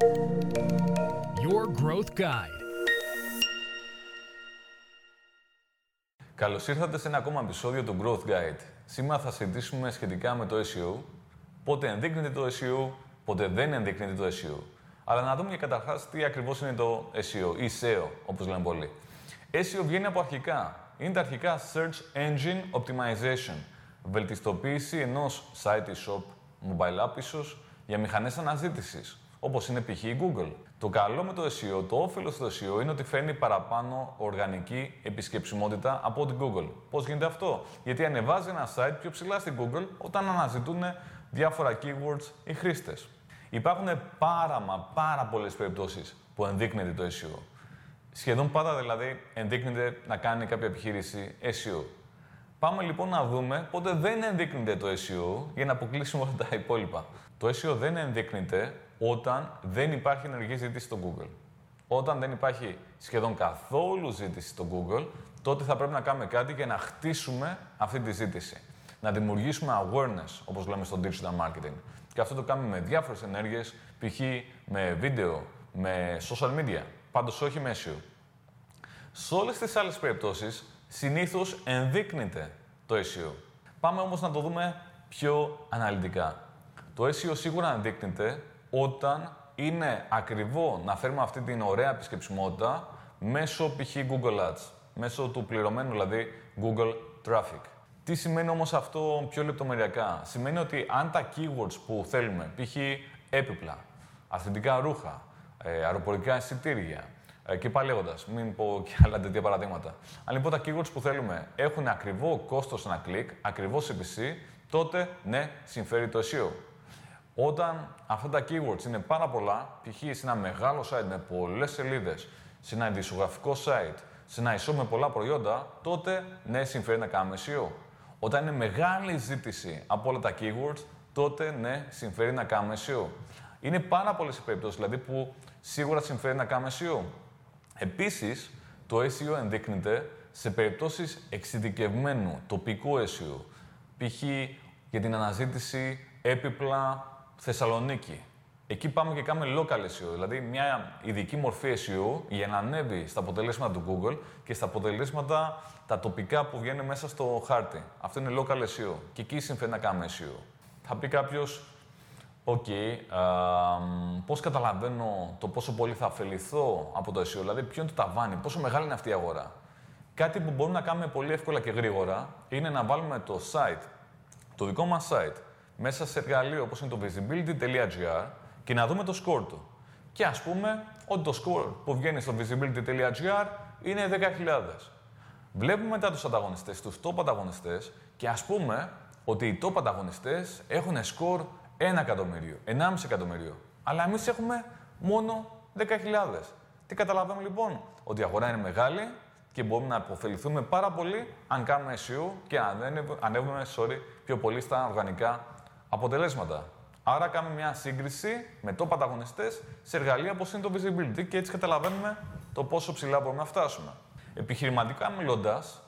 Your Growth Guide. Καλώς ήρθατε σε ένα ακόμα επεισόδιο του Growth Guide. Σήμερα θα συζητήσουμε σχετικά με το SEO, πότε ενδείκνεται το SEO, πότε δεν ενδείκνεται το SEO. Αλλά να δούμε για καταρχάς τι ακριβώς είναι το SEO ή SEO, όπως λένε πολλοί. SEO βγαίνει από αρχικά. Είναι τα αρχικά Search Engine Optimization. Βελτιστοποίηση ενός site ή shop, mobile app ίσως, για μηχανές αναζήτησης, όπως είναι π.χ. η Google. Το καλό με το SEO, το όφελος του SEO είναι ότι φέρνει παραπάνω οργανική επισκεψιμότητα από την Google. Πώς γίνεται αυτό, Γιατί ανεβάζει ένα site πιο ψηλά στην Google όταν αναζητούν διάφορα keywords οι χρήστες. Υπάρχουν πάρα μα πάρα πολλές περιπτώσεις που ενδείκνεται το SEO. Σχεδόν πάντα δηλαδή ενδείκνεται να κάνει κάποια επιχείρηση SEO. Πάμε λοιπόν να δούμε πότε δεν ενδείκνεται το SEO για να αποκλείσουμε όλα τα υπόλοιπα. Το SEO δεν ενδείκνεται όταν δεν υπάρχει ενεργή ζήτηση στο Google. Όταν δεν υπάρχει σχεδόν καθόλου ζήτηση στο Google, τότε θα πρέπει να κάνουμε κάτι για να χτίσουμε αυτή τη ζήτηση. Να δημιουργήσουμε awareness, όπως λέμε στο digital marketing. Και αυτό το κάνουμε με διάφορες ενέργειες, π.χ. με βίντεο, με social media. Πάντως όχι με SEO. Σε όλες τις άλλες περιπτώσεις, συνήθως ενδείκνυται το SEO. Πάμε όμως να το δούμε πιο αναλυτικά. Το SEO σίγουρα ενδείκνυται όταν είναι ακριβό να φέρουμε αυτή την ωραία επισκεψιμότητα μέσω π.χ. Google Ads, μέσω του πληρωμένου δηλαδή Google Traffic. Τι σημαίνει όμως αυτό πιο λεπτομεριακά; Σημαίνει ότι αν τα keywords που θέλουμε, π.χ. έπιπλα, αθλητικά ρούχα, ε, αεροπορικά εισιτήρια ε, και πάλι λέγοντας, μην πω και άλλα τέτοια παραδείγματα. Αν λοιπόν τα keywords που θέλουμε έχουν ακριβό κόστος ένα κλικ, ακριβώς CPC, τότε ναι, συμφέρει το SEO. Όταν αυτά τα keywords είναι πάρα πολλά, π.χ. σε ένα μεγάλο site με πολλές σελίδες, σε ένα ειδησιογραφικό site, σε ένα e με πολλά προϊόντα, τότε ναι, συμφέρει να κάνουμε SEO. Όταν είναι μεγάλη ζήτηση από όλα τα keywords, τότε ναι, συμφέρει να κάνουμε SEO. Είναι πάρα πολλές οι περιπτώσεις δηλαδή που σίγουρα συμφέρει να κάνουμε SEO. Επίσης, το SEO ενδείκνυται σε περιπτώσεις εξειδικευμένου τοπικού SEO. Π.χ. για την αναζήτηση έπιπλα Θεσσαλονίκη. Εκεί πάμε και κάνουμε local SEO, δηλαδή μια ειδική μορφή SEO για να ανέβει στα αποτελέσματα του Google και στα αποτελέσματα τα τοπικά που βγαίνουν μέσα στο χάρτη. Αυτό είναι local SEO και εκεί συμφέρει να κάνουμε SEO. Θα πει κάποιος, OK, okay, πώς καταλαβαίνω το πόσο πολύ θα ωφεληθώ από το SEO, δηλαδή ποιο είναι το ταβάνι, πόσο μεγάλη είναι αυτή η αγορά; Κάτι που μπορούμε να κάνουμε πολύ εύκολα και γρήγορα είναι να βάλουμε το site, το δικό μας site, μέσα σε εργαλείο όπως είναι το visibility.gr και να δούμε το score του. Και ας πούμε ότι το score που βγαίνει στο visibility.gr είναι 10.000. Βλέπουμε μετά τους ανταγωνιστές, τους top ανταγωνιστές και ας πούμε ότι οι top ανταγωνιστές έχουν score 1 εκατομμύριο, 1,5 εκατομμύριο. Αλλά εμείς έχουμε μόνο 10.000. Τι καταλαβαίνουμε λοιπόν, ότι η αγορά είναι μεγάλη και μπορούμε να αποφεληθούμε πάρα πολύ αν κάνουμε SEO και ανέβουμε sorry, πιο πολύ στα οργανικά αποτελέσματα. Άρα κάνουμε μια σύγκριση με top ανταγωνιστές σε εργαλεία όπως είναι το visibility και έτσι καταλαβαίνουμε το πόσο ψηλά μπορούμε να φτάσουμε. Επιχειρηματικά μιλώντας,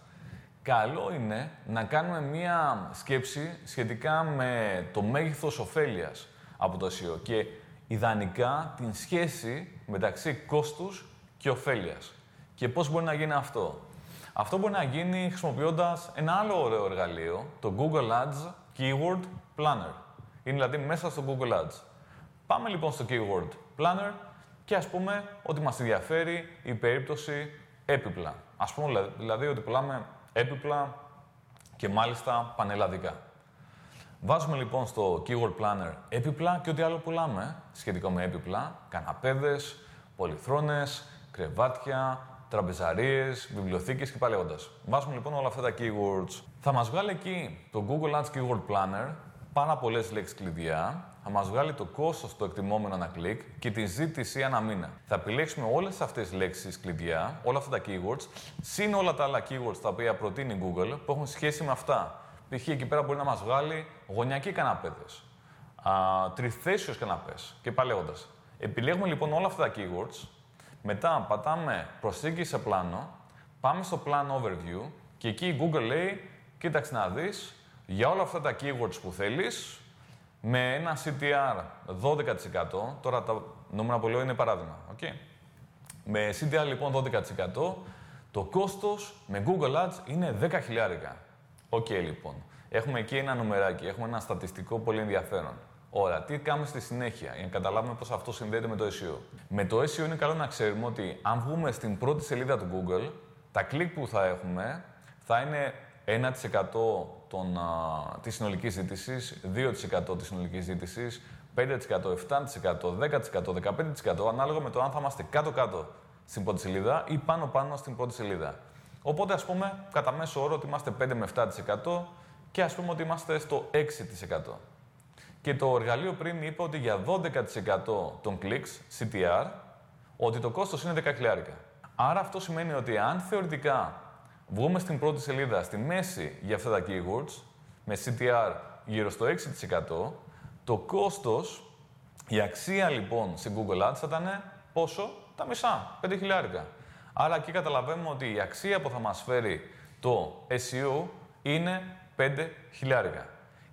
καλό είναι να κάνουμε μια σκέψη σχετικά με το μέγεθος ωφέλειας από το SEO και ιδανικά την σχέση μεταξύ κόστους και ωφέλειας. Και πώς μπορεί να γίνει αυτό; Αυτό μπορεί να γίνει χρησιμοποιώντας ένα άλλο ωραίο εργαλείο, το Google Ads Keyword Planner. Είναι δηλαδή μέσα στο Google Ads. Πάμε λοιπόν στο Keyword Planner και ας πούμε ότι μας ενδιαφέρει η περίπτωση έπιπλα. Ας πούμε δηλαδή ότι πουλάμε έπιπλα και μάλιστα πανελλαδικά. Βάζουμε λοιπόν στο Keyword Planner έπιπλα και ό,τι άλλο πουλάμε σχετικό με έπιπλα, καναπέδες, πολυθρόνες, κρεβάτια, τραπεζαρίες, βιβλιοθήκες και πάλι Βάζουμε λοιπόν όλα αυτά τα keywords. Θα μας βγάλει εκεί το Google Ads Keyword Planner πάρα πολλές λέξεις κλειδιά, θα μας βγάλει το κόστος το εκτιμόμενο ένα κλικ και τη ζήτηση ένα μήνα. Θα επιλέξουμε όλες αυτές τις λέξεις κλειδιά, όλα αυτά τα keywords, συν όλα τα άλλα keywords τα οποία προτείνει η Google που έχουν σχέση με αυτά. Π.χ. εκεί πέρα μπορεί να μας βγάλει γωνιακοί καναπέδες, τριθέσιος καναπές και πάλι Επιλέγουμε λοιπόν όλα αυτά τα keywords, μετά πατάμε προσθήκη σε πλάνο, πάμε στο plan overview και εκεί η Google λέει, κοίταξε να δεις, για όλα αυτά τα keywords που θέλεις, με ένα CTR 12%, τώρα τα νούμερα που λέω είναι παράδειγμα, okay. με CTR λοιπόν 12%, το κόστος με Google Ads είναι 10 χιλιάρικα. Οκ λοιπόν, έχουμε εκεί ένα νομεράκι, έχουμε ένα στατιστικό πολύ ενδιαφέρον. Ωραία, τι κάνουμε στη συνέχεια για να καταλάβουμε πώς αυτό συνδέεται με το SEO. Με το SEO είναι καλό να ξέρουμε ότι αν βγούμε στην πρώτη σελίδα του Google, τα κλικ που θα έχουμε θα είναι 1% των, α, της συνολικής ζήτησης, 2% της συνολικής ζήτησης, 5%, 7%, 10%, 15% ανάλογα με το αν θα είμαστε κάτω-κάτω στην πρώτη σελίδα ή πάνω-πάνω στην πρώτη σελίδα. Οπότε, ας πούμε, κατά μέσο όρο ότι είμαστε 5 με 7% και ας πούμε ότι είμαστε στο 6%. Και το εργαλείο πριν είπε ότι για 12% των clicks, CTR, ότι το κόστος είναι 10 χιλιάρικα. Άρα αυτό σημαίνει ότι αν θεωρητικά βγούμε στην πρώτη σελίδα, στη μέση για αυτά τα keywords, με CTR γύρω στο 6%, το κόστος, η αξία λοιπόν σε Google Ads θα ήταν πόσο; Τα μισά, 5 χιλιάρικα. Άρα εκεί καταλαβαίνουμε ότι η αξία που θα μας φέρει το SEO είναι 5 χιλιάρικα.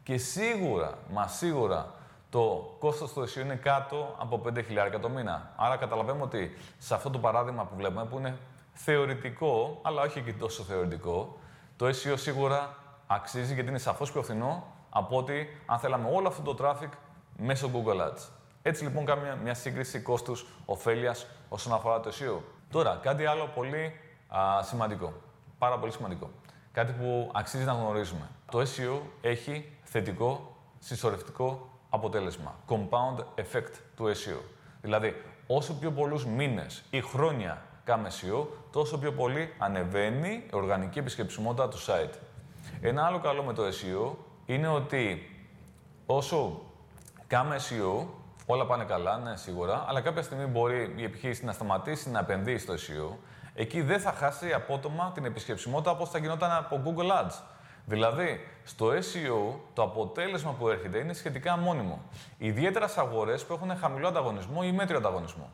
Και σίγουρα, μα σίγουρα, το κόστος του SEO είναι κάτω από 5 χιλιάρικα το μήνα. Άρα καταλαβαίνουμε ότι σε αυτό το παράδειγμα που βλέπουμε, που είναι θεωρητικό, αλλά όχι και τόσο θεωρητικό, το SEO σίγουρα αξίζει γιατί είναι σαφώς πιο φθηνό από ότι αν θέλαμε όλο αυτό το traffic μέσω Google Ads. Έτσι λοιπόν κάνουμε μια σύγκριση κόστους-οφέλειας όσον αφορά το SEO. Τώρα, κάτι άλλο πολύ α, σημαντικό. Πάρα πολύ σημαντικό. Κάτι που αξίζει να γνωρίζουμε. Το SEO έχει θετικό συσσωρευτικό αποτέλεσμα. Compound effect του SEO. Δηλαδή, όσο πιο πολλούς μήνες ή χρόνια κάνουμε SEO, τόσο πιο πολύ ανεβαίνει η οργανική επισκεψιμότητα του site. Ένα άλλο καλό με το SEO είναι ότι όσο κάνουμε SEO, όλα πάνε καλά, ναι, σίγουρα, αλλά κάποια στιγμή μπορεί η επιχείρηση να σταματήσει να επενδύει στο SEO, εκεί δεν θα χάσει απότομα την επισκεψιμότητα όπως θα γινόταν από Google Ads. Δηλαδή, στο SEO το αποτέλεσμα που έρχεται είναι σχετικά μόνιμο. Ιδιαίτερα σε αγορές που έχουν χαμηλό ανταγωνισμό ή μέτριο ανταγωνισμό.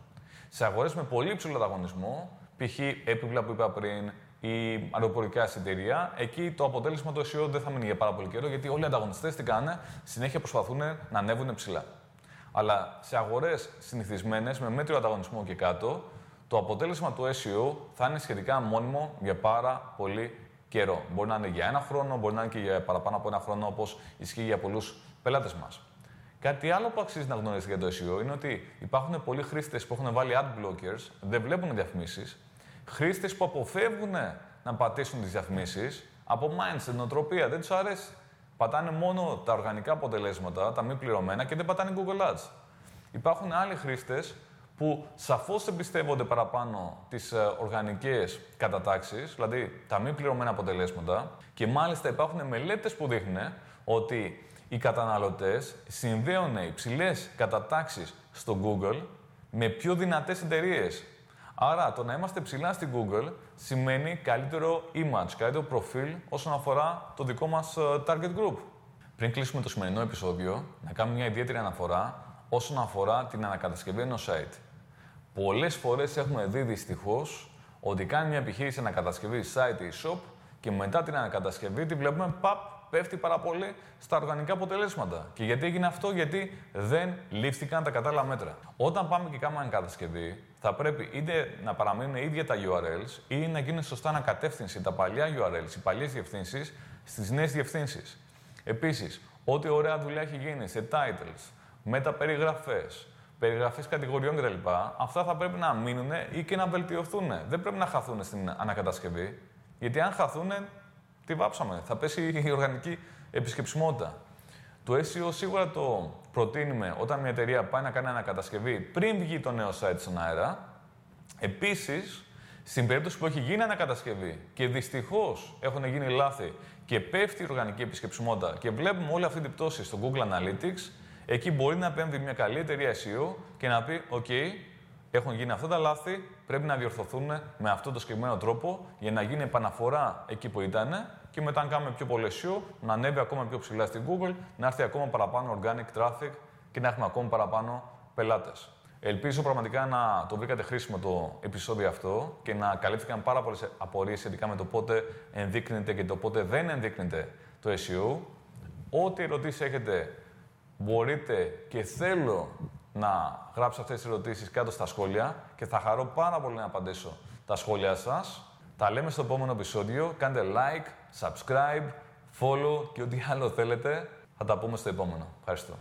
Σε αγορές με πολύ υψηλό ανταγωνισμό, π.χ. έπιπλα που είπα πριν, ή αεροπορικά εισιτήρια, εκεί το αποτέλεσμα του SEO δεν θα μείνει για πάρα πολύ καιρό, γιατί όλοι οι ανταγωνιστές τι κάνουν, συνέχεια προσπαθούν να ανέβουν ψηλά. Αλλά σε αγορές συνηθισμένες, με μέτριο ανταγωνισμό και κάτω, το αποτέλεσμα του SEO θα είναι σχετικά μόνιμο για πάρα πολύ καιρό. Μπορεί να είναι για ένα χρόνο, μπορεί να είναι και για παραπάνω από ένα χρόνο, όπως ισχύει για πολλούς πελάτες μας. Κάτι άλλο που αξίζει να γνωρίζετε για το SEO είναι ότι υπάρχουν πολλοί χρήστες που έχουν βάλει ad blockers, δεν βλέπουν διαφημίσεις, χρήστες που αποφεύγουν να πατήσουν τις διαφημίσεις από mindset, νοοτροπία, δεν τους αρέσει. Πατάνε μόνο τα οργανικά αποτελέσματα, τα μη πληρωμένα και δεν πατάνε Google Ads. Υπάρχουν άλλοι χρήστες που σαφώς εμπιστεύονται παραπάνω τις ε, οργανικές κατατάξεις, δηλαδή τα μη πληρωμένα αποτελέσματα και μάλιστα υπάρχουν μελέτες που δείχνουν ότι οι καταναλωτές συνδέουν υψηλές κατατάξεις στο Google με πιο δυνατές εταιρείες. Άρα το να είμαστε ψηλά στην Google σημαίνει καλύτερο image, καλύτερο προφίλ όσον αφορά το δικό μας ε, target group. Πριν κλείσουμε το σημερινό επεισόδιο, να κάνουμε μια ιδιαίτερη αναφορά όσον αφορά την ανακατασκευή ενός site. Πολλές φορές έχουμε δει δυστυχώς ότι κάνει μια επιχείρηση ανακατασκευή site ή shop και μετά την ανακατασκευή τη βλέπουμε παπ, πέφτει πάρα πολύ στα οργανικά αποτελέσματα. Και γιατί έγινε αυτό, γιατί δεν λήφθηκαν τα κατάλληλα μέτρα. Όταν πάμε και κάνουμε ανακατασκευή, θα πρέπει είτε να παραμείνουν ίδια τα URLs ή να γίνει σωστά ανακατεύθυνση τα παλιά URLs, οι παλιές διευθύνσεις στις νέες διευθύνσεις. Επίσης, ό,τι ωραία δουλειά έχει γίνει σε titles, μεταπεριγραφές, περιγραφές κατηγοριών κτλ. Αυτά θα πρέπει να μείνουν ή και να βελτιωθούν. Δεν πρέπει να χαθούν στην ανακατασκευή. Γιατί αν χαθούν, τι βάψαμε. Θα πέσει η οργανική επισκεψιμότητα. Το SEO σίγουρα το προτείνουμε όταν μια εταιρεία πάει να κάνει ανακατασκευή πριν βγει το νέο site στον αέρα. Επίσης, στην περίπτωση που έχει γίνει ανακατασκευή και δυστυχώς έχουν γίνει λάθη και πέφτει η οργανική επισκεψιμότητα και βλέπουμε όλη αυτή την πτώση στο Google Analytics, Εκεί μπορεί να επέμβει μια καλή εταιρεία SEO και να πει: OK, έχουν γίνει αυτά τα λάθη, πρέπει να διορθωθούν με αυτόν τον συγκεκριμένο τρόπο για να γίνει επαναφορά εκεί που ήταν και μετά, αν κάνουμε πιο πολύ SEO, να ανέβει ακόμα πιο ψηλά στην Google, να έρθει ακόμα παραπάνω organic traffic και να έχουμε ακόμα παραπάνω πελάτες. Ελπίζω πραγματικά να το βρήκατε χρήσιμο το επεισόδιο αυτό και να καλύφθηκαν πάρα πολλές απορίες σχετικά με το πότε ενδείκνυται και το πότε δεν ενδείκνυται το SEO. Ό,τι ερωτήσεις έχετε μπορείτε και θέλω να γράψω αυτές τις ερωτήσεις κάτω στα σχόλια και θα χαρώ πάρα πολύ να απαντήσω τα σχόλια σας. Τα λέμε στο επόμενο επεισόδιο. Κάντε like, subscribe, follow και ό,τι άλλο θέλετε. Θα τα πούμε στο επόμενο. Ευχαριστώ.